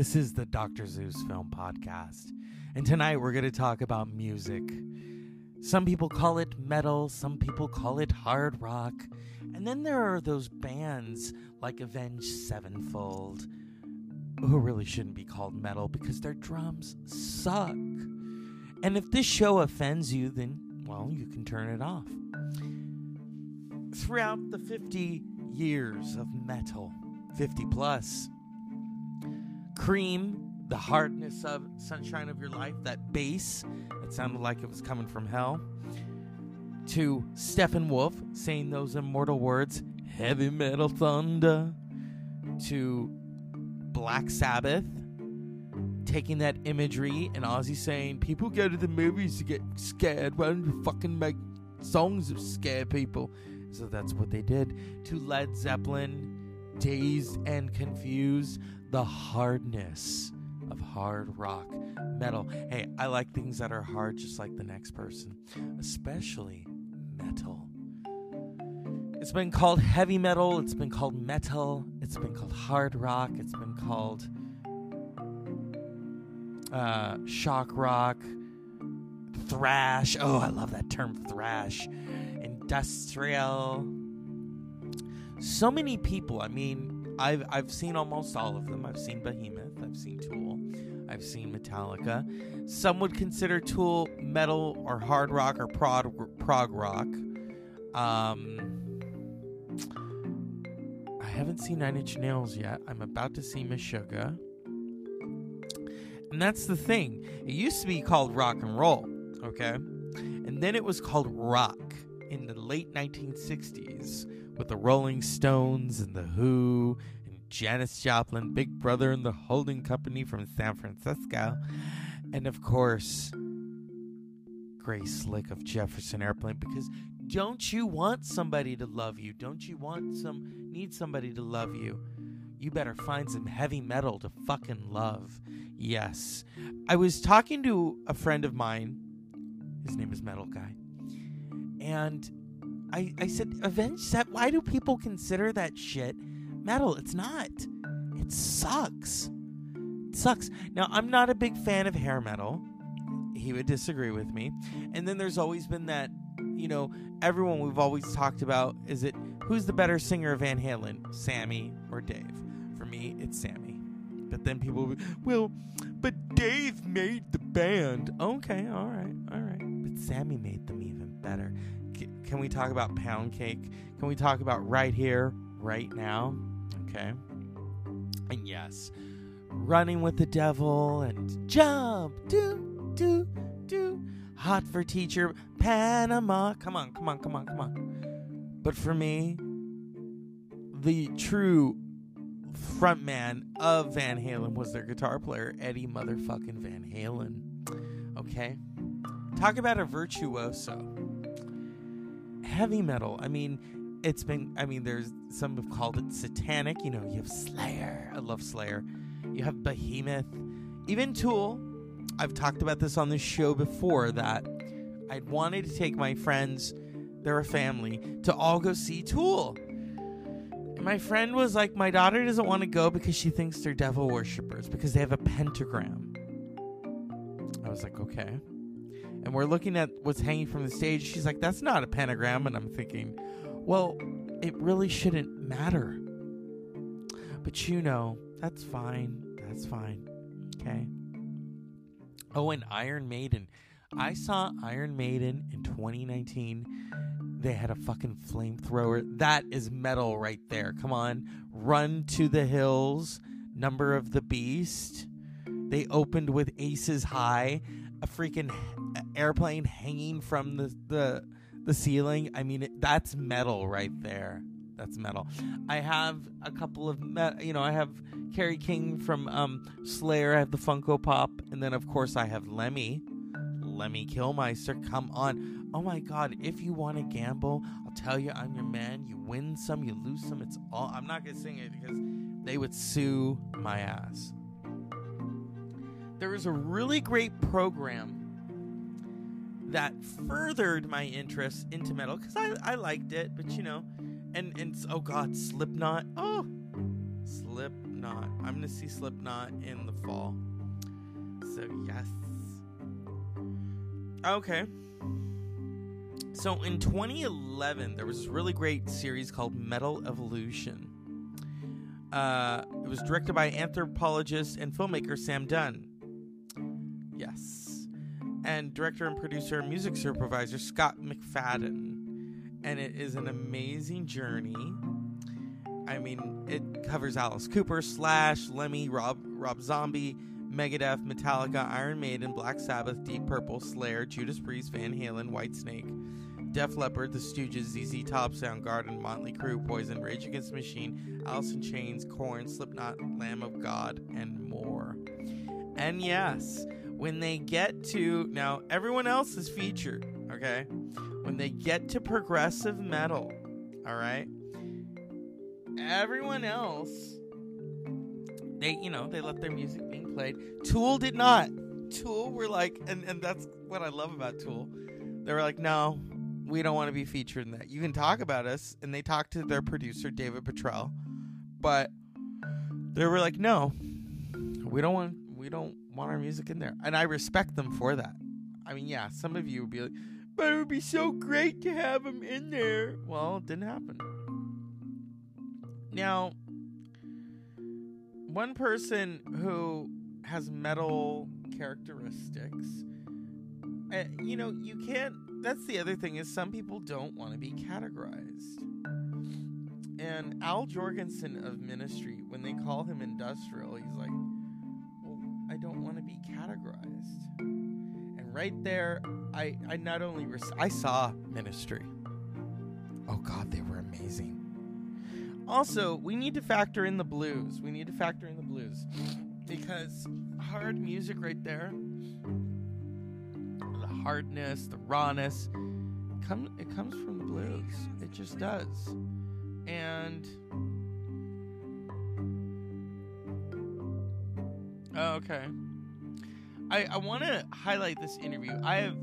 This is the Dr. Zeus Film Podcast, and tonight we're going to talk about music. Some people call it metal, some people call it hard rock, and then there are those bands like Avenged Sevenfold who really shouldn't be called metal because their drums suck. And if this show offends you, then, well, you can turn it off. Throughout the 50 years of metal, 50 plus, Cream, the hardness of Sunshine of Your Life, that bass that sounded like it was coming from hell, to Steppenwolf saying those immortal words, heavy metal thunder, to Black Sabbath taking that imagery and Ozzy saying, People go to the movies to get scared. Why don't you fucking make songs that scare people? So that's what they did. To Led Zeppelin, Dazed and Confused, the hardness of hard rock metal. Hey, I like things that are hard just like the next person, especially metal. It's been called heavy metal, it's been called metal, it's been called hard rock, it's been called uh, shock rock, thrash. Oh, I love that term, thrash. Industrial. So many people. I mean, I've I've seen almost all of them. I've seen Behemoth. I've seen Tool. I've seen Metallica. Some would consider Tool metal or hard rock or prog prog rock. Um, I haven't seen Nine Inch Nails yet. I'm about to see Meshuggah. And that's the thing. It used to be called rock and roll, okay? And then it was called rock in the late 1960s with the Rolling Stones and the Who and Janis Joplin, Big Brother and the Holding Company from San Francisco. And of course, Grace Slick of Jefferson Airplane because don't you want somebody to love you? Don't you want some need somebody to love you? You better find some heavy metal to fucking love. Yes. I was talking to a friend of mine. His name is Metal Guy. And I I said, Avenged that why do people consider that shit metal? It's not. It sucks. It sucks. Now I'm not a big fan of hair metal. He would disagree with me. And then there's always been that you know, everyone we've always talked about is it who's the better singer of Van Halen, Sammy or Dave? For me, it's Sammy. But then people will be, well, but Dave made the band. Okay, all right, all right. But Sammy made them even better. Can we talk about Pound Cake? Can we talk about Right Here, Right Now? Okay. And yes, Running with the Devil and Jump, do, do, do. Hot for Teacher, Panama. Come on, come on, come on, come on. But for me, the true frontman of Van Halen was their guitar player, Eddie motherfucking Van Halen. Okay? Talk about a virtuoso. Heavy metal. I mean, it's been, I mean, there's some have called it satanic. You know, you have Slayer. I love Slayer. You have Behemoth. Even Tool. I've talked about this on this show before that I'd wanted to take my friends, they're a family, to all go see Tool. And my friend was like, My daughter doesn't want to go because she thinks they're devil worshippers because they have a pentagram. I was like, Okay. And we're looking at what's hanging from the stage. She's like, That's not a pentagram. And I'm thinking, Well, it really shouldn't matter. But you know, that's fine. That's fine. Okay. Oh, and Iron Maiden. I saw Iron Maiden in 2019. They had a fucking flamethrower. That is metal right there. Come on. Run to the Hills, Number of the Beast. They opened with Aces High, a freaking airplane hanging from the the, the ceiling. I mean, it, that's metal right there. That's metal. I have a couple of, me- you know, I have Kerry King from um, Slayer. I have the Funko Pop, and then of course I have Lemmy, Lemmy Kilmister. Come on, oh my God! If you want to gamble, I'll tell you, I'm your man. You win some, you lose some. It's all. I'm not gonna sing it because they would sue my ass. There was a really great program that furthered my interest into metal because I, I liked it, but you know, and and oh god, Slipknot, oh, Slipknot. I'm gonna see Slipknot in the fall. So yes. Okay. So in 2011, there was this really great series called Metal Evolution. Uh, it was directed by anthropologist and filmmaker Sam Dunn. Yes. And director and producer and music supervisor Scot McFadyen. And it is an amazing journey. I mean, it covers Alice Cooper, Slash, Lemmy, Rob, Rob Zombie, Megadeth, Metallica, Iron Maiden, Black Sabbath, Deep Purple, Slayer, Judas Priest, Van Halen, Whitesnake, Def Leppard, The Stooges, ZZ Top, Soundgarden, Motley Crue, Poison, Rage Against the Machine, Alice in Chains, Korn, Slipknot, Lamb of God, and more. And yes, when they get to now, everyone else is featured. Okay, when they get to progressive metal, all right, everyone else they you know they let their music being played. Tool did not. Tool were like and and that's what i love about tool. They were like no we don't want to be featured in that. You can talk about us and they talked to their producer david Bottrill, but they were like no we don't want we don't want our music in there and i respect them for that. I mean yeah some of you would be like but it would be so great to have them in there. Well it didn't happen. Now one person who has metal characteristics uh, you know you can't that's the other thing is some people don't want to be categorized. And al jourgensen of ministry when they call him industrial he's like well i don't want be categorized and right there i i not only i saw ministry oh god they were amazing also, we need to factor in the blues. We need to factor in the blues because hard music right there, the hardness, the rawness, come it comes from the blues. It just does. And oh, okay. I, I want to highlight this interview. I have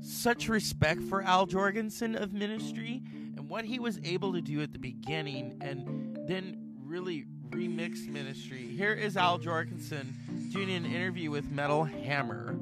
such respect for Al Jourgensen of Ministry and what he was able to do at the beginning and then really remix ministry. Here is Al Jourgensen doing an interview with Metal Hammer.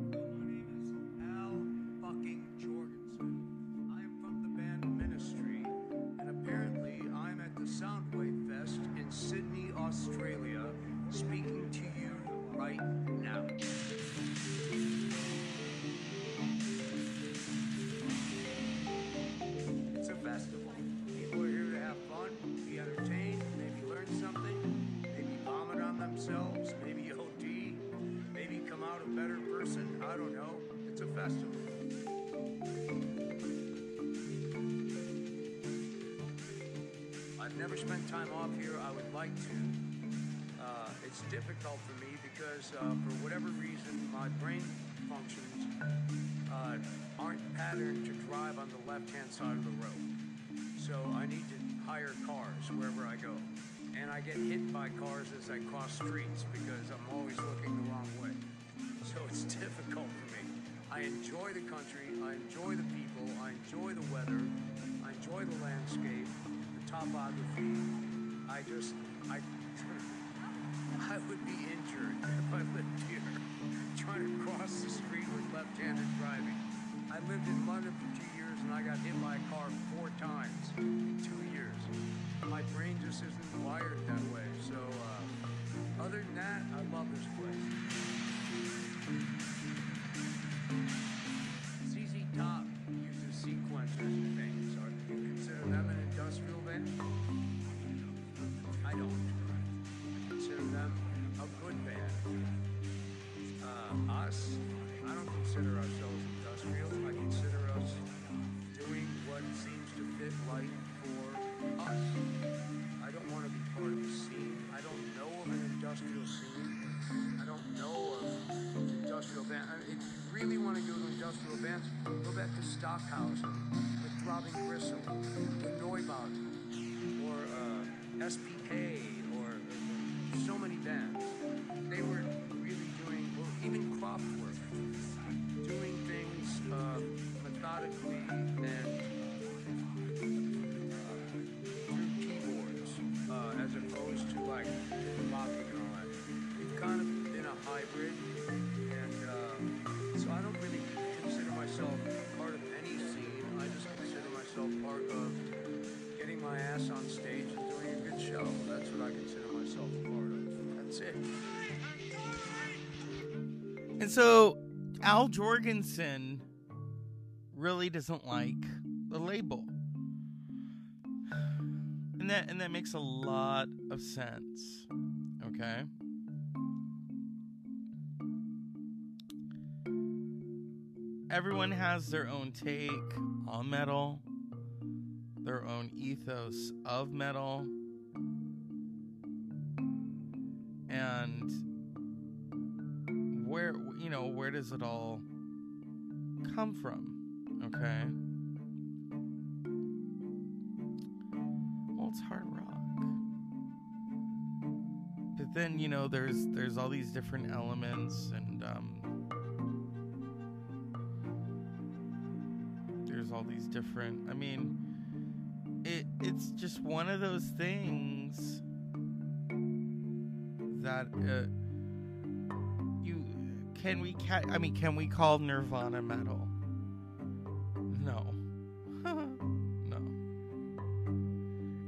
time off here, I would like to. Uh, it's difficult for me because uh, for whatever reason, my brain functions uh, aren't patterned to drive on the left-hand side of the road. So I need to hire cars wherever I go. And I get hit by cars as I cross streets because I'm always looking the wrong way. So it's difficult for me. I enjoy the country, I enjoy the people, I enjoy the weather, I enjoy the landscape, the topography, I just, I, I would be injured if I lived here, trying to cross the street with left-handed driving. I lived in London for two years and I got hit by a car four times. Stockhausen, with Throbbing Gristle, with Neubauten, or uh, SPK, or uh, so many bands. They were really doing, well, even Kraftwerk, doing things uh, methodically And so Al Jourgensen really doesn't like the label. And that and that makes a lot of sense. Okay? Everyone has their own take on metal, their own ethos of metal. And you know, where does it all come from? Okay? Well, it's hard rock. But then, you know, there's there's all these different elements and um there's all these different I mean it it's just one of those things that uh, can we ca- I mean can we call Nirvana metal? No. no.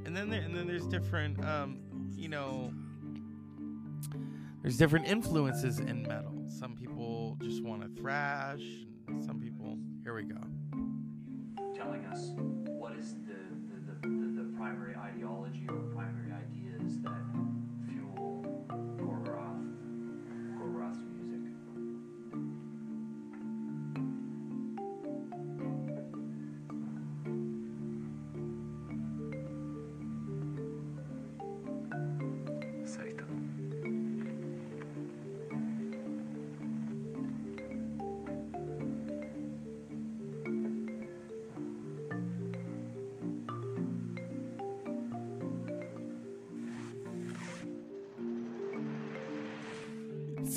And then there, and then there's different um you know there's different influences in metal. Some people just want to thrash some people here we go. telling us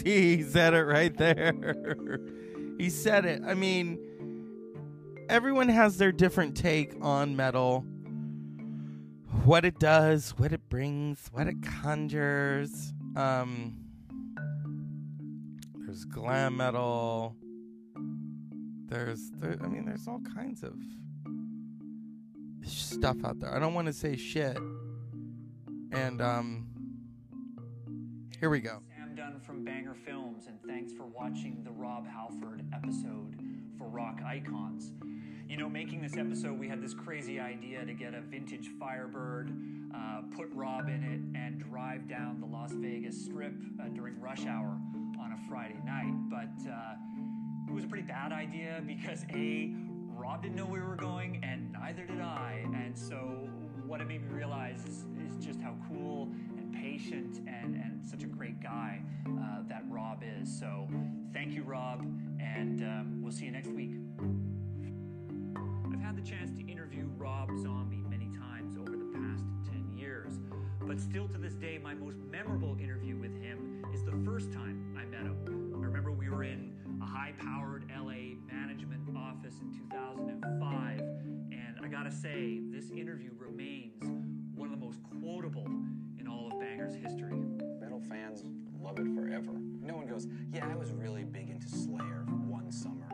He said it right there. he said it. I mean, everyone has their different take on metal. What it does, what it brings, what it conjures. Um there's glam metal. There's there, I mean there's all kinds of stuff out there. I don't want to say shit. And um here we go. From Banger Films, and thanks for watching the Rob Halford episode for Rock Icons. You know, making this episode, we had this crazy idea to get a vintage Firebird, uh, put Rob in it, and drive down the Las Vegas Strip uh, during rush hour on a Friday night. But uh, it was a pretty bad idea because A, Rob didn't know where we were going, and neither did I. And so, what it made me realize is, is just how cool patient and, and such a great guy uh, that Rob is. So, thank you, Rob, and um, we'll see you next week. I've had the chance to interview Rob Zombie many times over the past 10 years, but still to this day, my most memorable interview with him is the first time I met him. I remember we were in a high powered LA management office in 2005, and I gotta say, this interview remains one of the most quotable in all of Banger's history. Metal fans love it forever. No one goes, yeah, I was really big into Slayer one summer.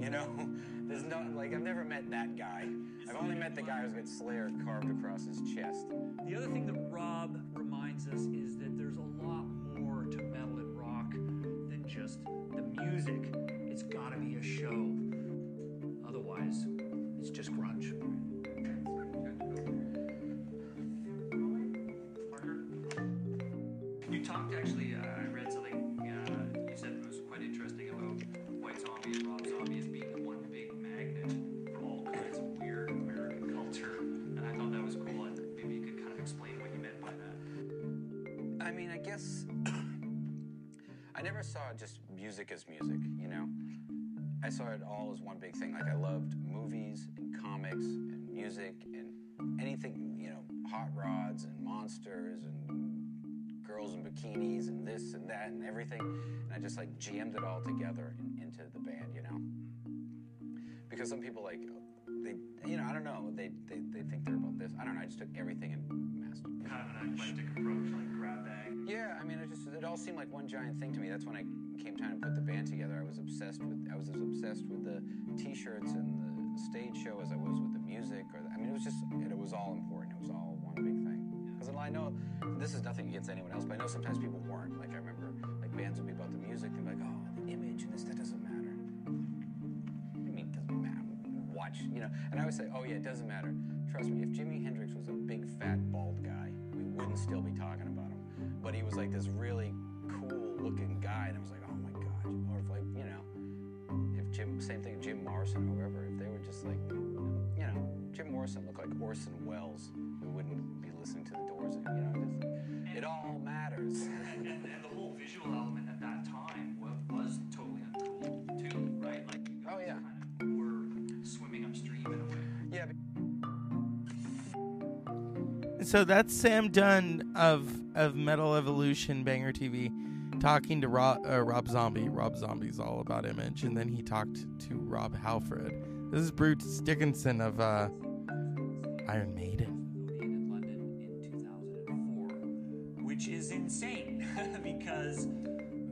You know, there's no, like, I've never met that guy. I've only met the guy who's got Slayer carved across his chest. The other thing that Rob reminds us is that there's a lot more to metal and rock than just the music. It's gotta be a show. Music as music, you know? I saw it all as one big thing. Like, I loved movies and comics and music and anything, you know, hot rods and monsters and girls in bikinis and this and that and everything. And I just like jammed it all together in, into the band, you know? Because some people, like, they, you know, I don't know, they, they, they think they're about this. I don't know, I just took everything and mastered it. Kind of an eclectic approach, like grab bag. Yeah, I mean, it just it all seemed like one giant thing to me. That's when I came time to put the band together. I was obsessed with I was as obsessed with the T-shirts and the stage show as I was with the music. Or the, I mean, it was just it, was all important. It was all one big thing. Because I know this is nothing against anyone else, but I know sometimes people weren't. Like I remember, like bands would be about the music. They'd be like, "Oh, the image and this that doesn't matter." I mean it doesn't matter? Watch, you know. And I always say, "Oh yeah, it doesn't matter." Trust me, if Jimi Hendrix was a big fat bald guy, we wouldn't still be talking about him. But he was like this really cool looking guy, and I was like! Or if like you know, if Jim, same thing, Jim Morrison, or whoever, if they were just like, you know, Jim Morrison looked like Orson Welles, we wouldn't be listening to the Doors. You know, just, it all matters. and, and, and the whole visual element at that time was, was totally uncool too, right? Like you oh, guys Oh, yeah. kind of were swimming upstream in a way. yeah. So that's Sam Dunn of of Metal Evolution Banger TV talking to Rob, uh, Rob Zombie. Rob Zombie's all about image, and then he talked to Rob Halford. This is Bruce Dickinson of uh, Iron Maiden. in London in 2004, which is insane because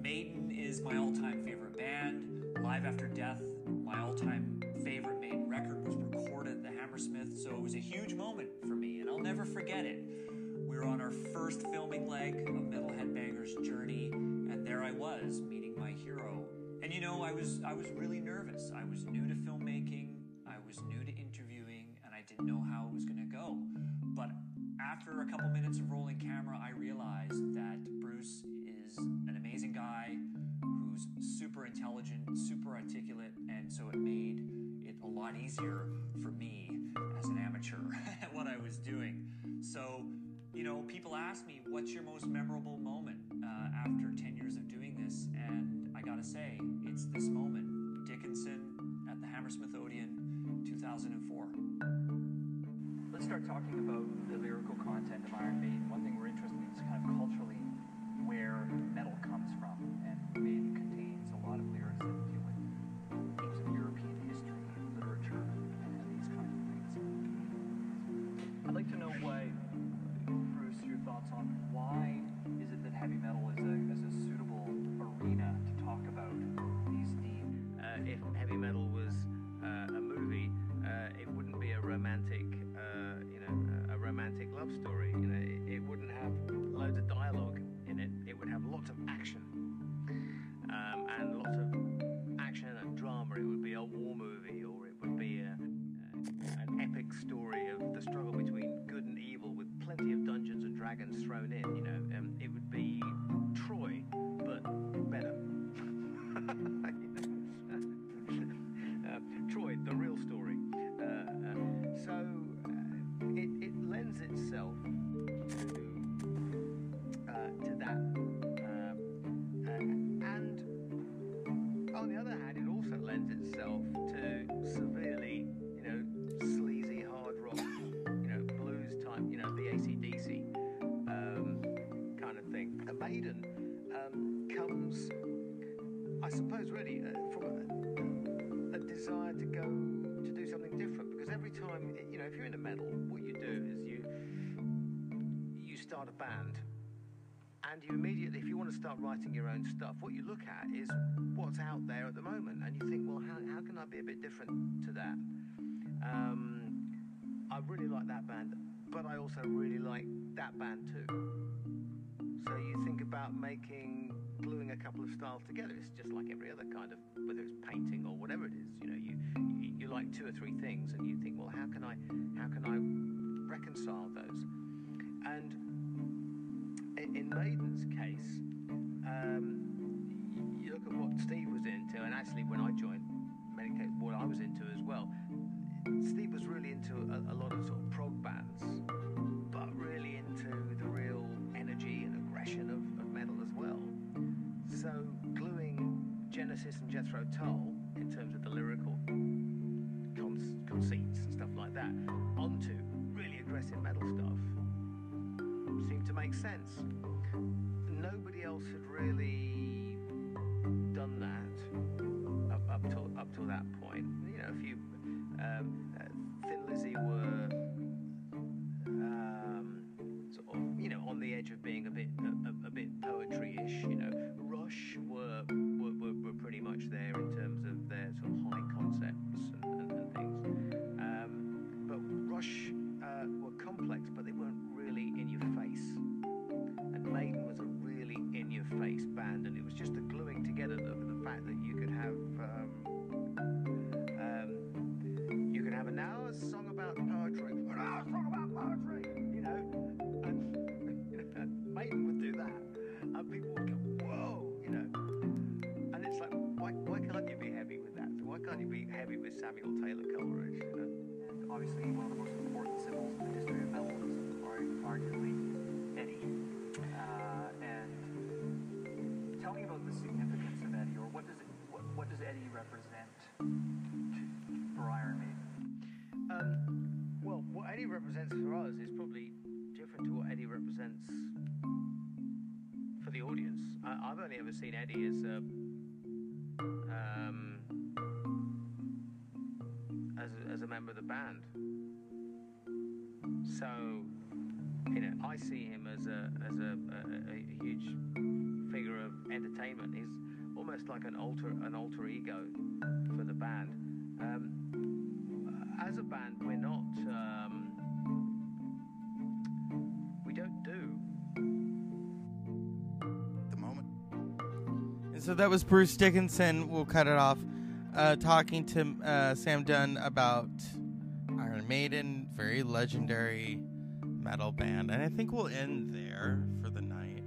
Maiden is my all-time favorite band. Live After Death, my all-time favorite Maiden record, was recorded at the Hammersmith, so it was a huge moment for me, and I'll never forget it. We were on our first filming leg of Metal Headbangers' journey, there I was meeting my hero. And you know, I was I was really nervous. I was new to filmmaking. I was new to interviewing, and I didn't know how it was going to go. But after a couple minutes of rolling camera, I realized that Bruce is an amazing guy who's super intelligent, super articulate, and so it made it a lot easier for me as an amateur at what I was doing. So, you know, people ask me, what's your most memorable moment uh, after 10 years of doing this? And I gotta say, it's this moment. Dickinson at the Hammersmith Odeon, 2004. Let's start talking about the lyrical content of Iron Maiden. One thing we're interested in is kind of culturally where metal comes from. And Maiden contains a lot of lyrics that deal with themes of European history and literature and these kinds of things. I'd like to know why, Bruce, your thoughts on why is it that heavy metal is a, romantic, start writing your own stuff, what you look at is what's out there at the moment, and you think, well, how, how can I be a bit different to that? Um, I really like that band, but I also really like that band too. So you think about making, gluing a couple of styles together. It's just like every other kind of, whether it's painting or whatever it is. You know, you you, you like two or three things, and you think, well, how can I, how can I reconcile those? And in, in Maiden's case, um, you, look at what Steve was into, and actually when I joined Medicaid, what I was into as well. Steve was really into a, a lot of sort of prog bands, but really into the real energy and aggression of, of metal as well. So gluing Genesis and Jethro Tull in terms of the lyrical con- conceits and stuff like that onto really aggressive metal stuff seemed to make sense. Nobody else had really done that up, up till up till that point. For us is probably different to what Eddie represents for the audience. I, I've only ever seen Eddie as a, um, as a, as a member of the band. So, you know, I see him as a as a, a, a huge figure of entertainment. He's almost like an alter an alter ego for the band. Um, as a band, we're not. Um, so that was Bruce Dickinson. We'll cut it off. Uh, talking to uh, Sam Dunn about Iron Maiden, very legendary metal band. And I think we'll end there for the night.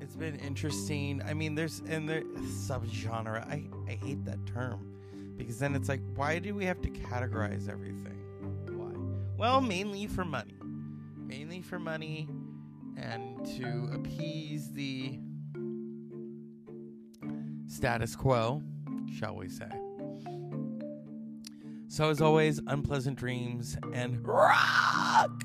It's been interesting. I mean, there's and there subgenre. I I hate that term because then it's like, why do we have to categorize everything? Why? Well, mainly for money. Mainly for money and to appease the status quo, shall we say. So, as always, unpleasant dreams and rock!